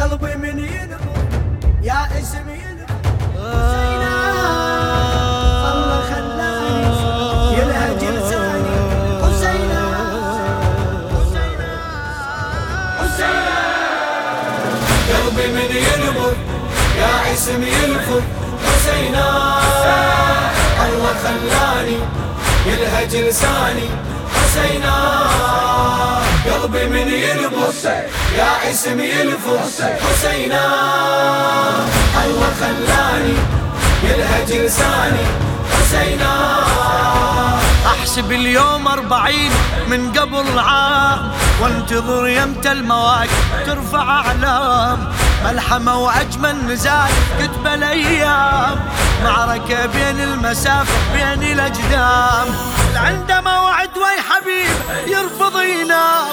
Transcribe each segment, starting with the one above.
قلبي من ينبض يا اسم حسينا الله خلاني يلهج لساني. حسينا حسينا حسينا. قلبي من ينبض يا اسم يلفظ حسينا الله خلاني يلهج لساني. من ينبض يا اسم يلفظ حسينا الله خلاني يلهج لساني حسينا. أحسب اليوم أربعين من قبل عام وانتظر يمتى المواقف ترفع أعلام. ملحمة وأجمل نزال كتب الأيام معركة بين المسافة بين الأجدام. عنده موعد وي حبيب يرفض ينام.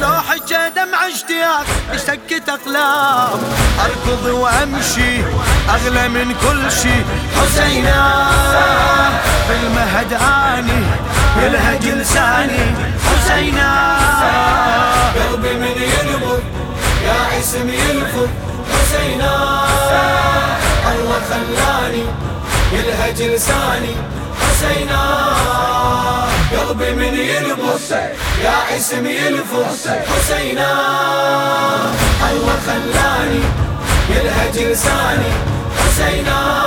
لو حكى دمع اشتياق يسكت أقلام. أركض وأمشي أغلى من كل شي حسينا بالمهد آني يلهج لساني. حسينا قلبي من ينبض يا اسم يلفظ حسينا الله خلاني يلهج لساني. حسينا قلبي من ينبض يا اسم يلفظ حسينا الله خلاني يلهج لساني حسينا.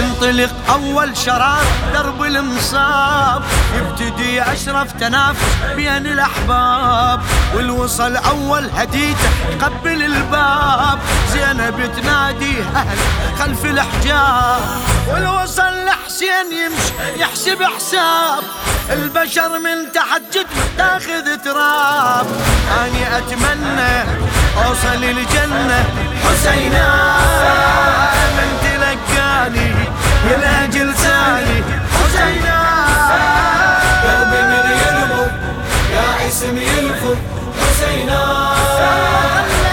تنطلق أول شرار درب المصاب يبتدي أشرف تنافس بين الأحباب. والوصل أول هديته قبل الباب. زينب تنادي أهل خلف الحجاب والوصل لحسين يمشي يحسب حساب. البشر من تحت جدمه تاخذ تراب. اني أتمنى أوصل الجنه حسينا يلفظ حسينا.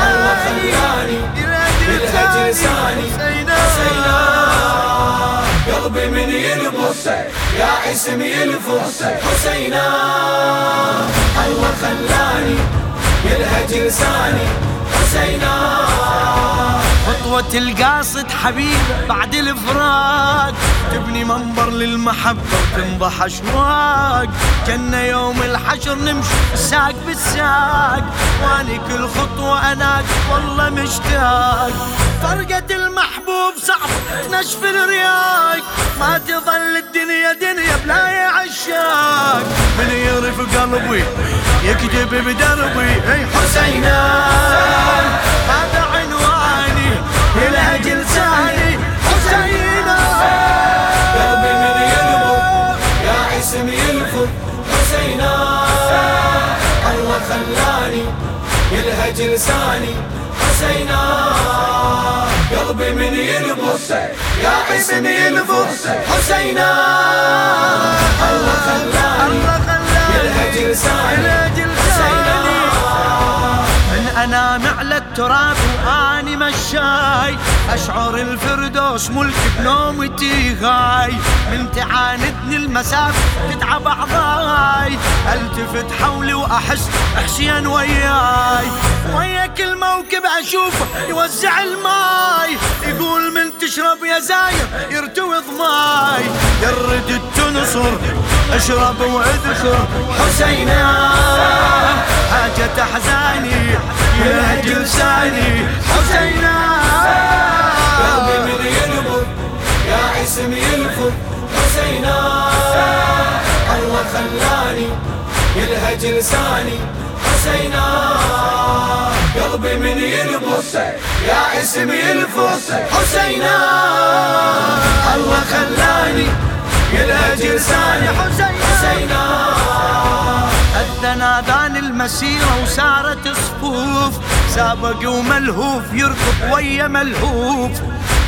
الله خلاني يلهج لساني حسينا. قلبي من ينبض يا اسم يلفظ حسينا. الله خلاني يلهج لساني حسينا. خطوة القاصد حبيب بعد الفراق. تبني منبر للمحبة وتنضح أشواق. جنة يوم الحشر نمشي ساق. بالساق واني كل خطوة أناك والله مشتاق. فرقة المحبوب صعب تنشف الرياق. ما تظل الدنيا دنيا بلا عشاق. من يعرف قلبي يكتب بدربي. أي حسينا يلهج لساني حسينا. قلبي من ينبض يا اسم يلفظ حسينا. الله خلاني يلهج لساني حسينا. من أنام على التراب اشعر الفردوس ملك بنومتي غاي من تعاندني المسافة تتعب أعضاي. ألتفت حولي وأحس حسين وياي. ويا كل موكب اشوفه يوزع الماي. يقول من تشرب يا زاير يرتوي ضماي. يرد التنصر أشرب وادخر حسينا حاجة احزاني يلهج لساني. حسينا قلبي من ينبض يا اسم يلفظ حسينا الله خلاني يلهج لساني. حسينا قلبي من ينبض يا اسم يلفظ حسينا الله خلاني يلهج لساني حسينا. أذان المسيرة وسارت صفوف سابق وملهوف يركض ويا ملهوف.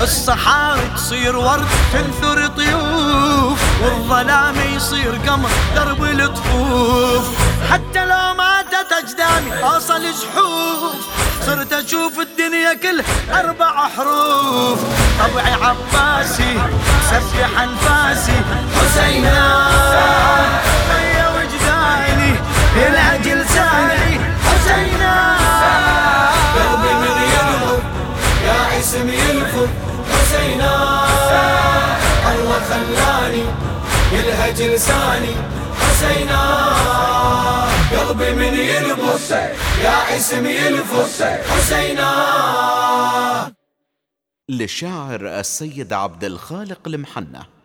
الصحاري تصير ورد تنثر طيوف والظلام يصير قمر درب الطفوف. حتى لو ماتت أجدامي أوصل زحوف صرت أشوف الدنيا كلها أربع حروف. طبعي عباسي سبح أنفاسي حسينا. خلاني يلهج لساني. حسينا قلبي من يلبس يا اسم يلفظ حسينا. للشاعر السيد عبد الخالق المحنة.